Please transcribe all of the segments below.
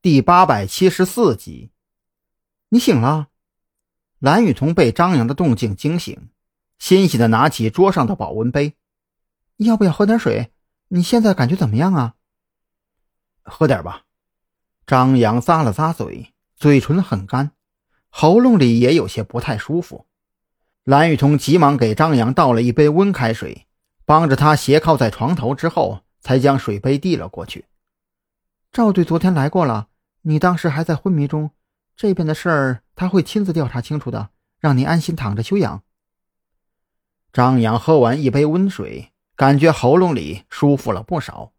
第八百七十四集，你醒了。蓝雨桐被张扬的动静惊醒，欣喜的拿起桌上的保温杯，要不要喝点水？你现在感觉怎么样啊？喝点吧。张扬咂了咂嘴，嘴唇很干，喉咙里也有些不太舒服。蓝雨桐急忙给张扬倒了一杯温开水，帮着他斜靠在床头之后，才将水杯递了过去。赵队昨天来过了，你当时还在昏迷中，这边的事儿他会亲自调查清楚的，让你安心躺着休养。张扬喝完一杯温水，感觉喉咙里舒服了不少，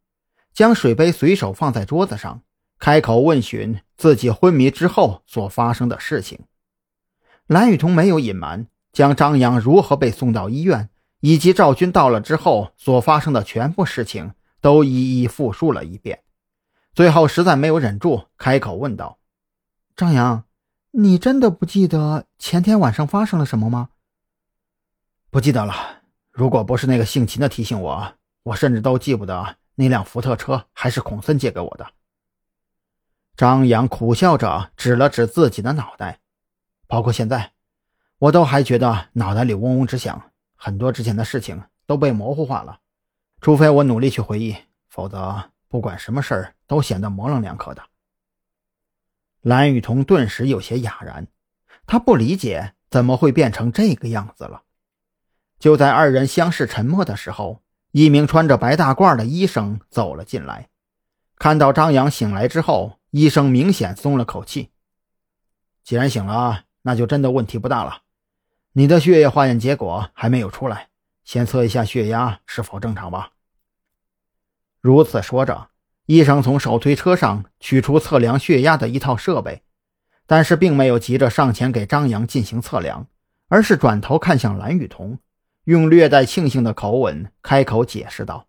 将水杯随手放在桌子上，开口问询自己昏迷之后所发生的事情。蓝雨桐没有隐瞒，将张扬如何被送到医院，以及赵军到了之后所发生的全部事情都一一复述了一遍。最后实在没有忍住，开口问道：“张扬，你真的不记得前天晚上发生了什么吗？”“不记得了。如果不是那个姓秦的提醒我，我甚至都记不得那辆福特车还是孔森借给我的。”张扬苦笑着指了指自己的脑袋，包括现在，我都还觉得脑袋里嗡嗡直响，很多之前的事情都被模糊化了。除非我努力去回忆，否则……不管什么事儿都显得模棱两可的。蓝雨桐顿时有些哑然，他不理解怎么会变成这个样子了。就在二人相视沉默的时候，一名穿着白大褂的医生走了进来。看到张扬醒来之后，医生明显松了口气。既然醒了，那就真的问题不大了。你的血液化验结果还没有出来，先测一下血压是否正常吧。如此说着，医生从手推车上取出测量血压的一套设备，但是并没有急着上前给张扬进行测量，而是转头看向蓝雨桐，用略带庆幸的口吻开口解释道：“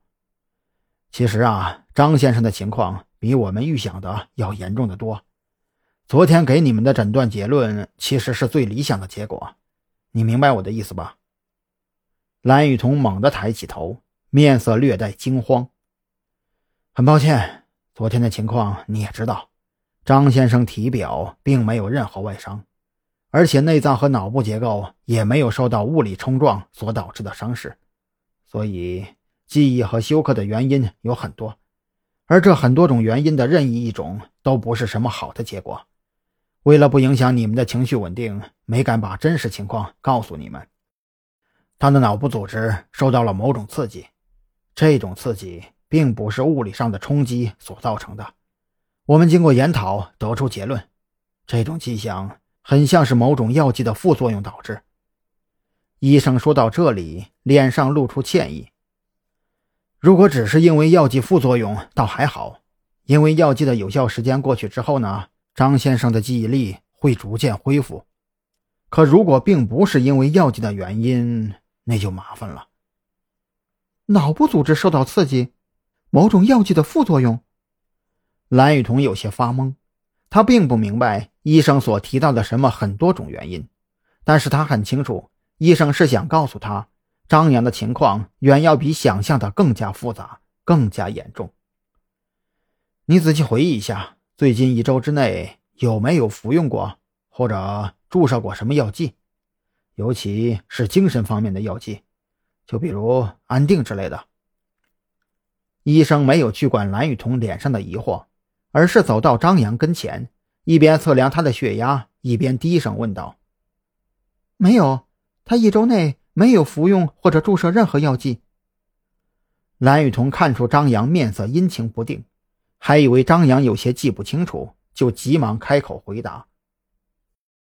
其实啊，张先生的情况比我们预想的要严重的多。昨天给你们的诊断结论其实是最理想的结果，你明白我的意思吧？”蓝雨桐猛地抬起头，面色略带惊慌。很抱歉，昨天的情况你也知道，张先生体表并没有任何外伤，而且内脏和脑部结构也没有受到物理冲撞所导致的伤势，所以记忆和休克的原因有很多，而这很多种原因的任意一种都不是什么好的结果。为了不影响你们的情绪稳定，没敢把真实情况告诉你们。他的脑部组织受到了某种刺激，这种刺激。并不是物理上的冲击所造成的。我们经过研讨得出结论，这种迹象很像是某种药剂的副作用导致。医生说到这里，脸上露出歉意。如果只是因为药剂副作用，倒还好，因为药剂的有效时间过去之后呢，张先生的记忆力会逐渐恢复。可如果并不是因为药剂的原因，那就麻烦了。脑部组织受到刺激。某种药剂的副作用，蓝雨桐有些发懵，他并不明白医生所提到的什么很多种原因，但是他很清楚，医生是想告诉他，张扬的情况远要比想象的更加复杂，更加严重。你仔细回忆一下，最近一周之内有没有服用过或者注射过什么药剂，尤其是精神方面的药剂，就比如安定之类的。医生没有去管蓝雨桐脸上的疑惑，而是走到张扬跟前，一边测量他的血压，一边低声问道：“没有，他一周内没有服用或者注射任何药剂。”蓝雨桐看出张扬面色阴晴不定，还以为张扬有些记不清楚，就急忙开口回答：“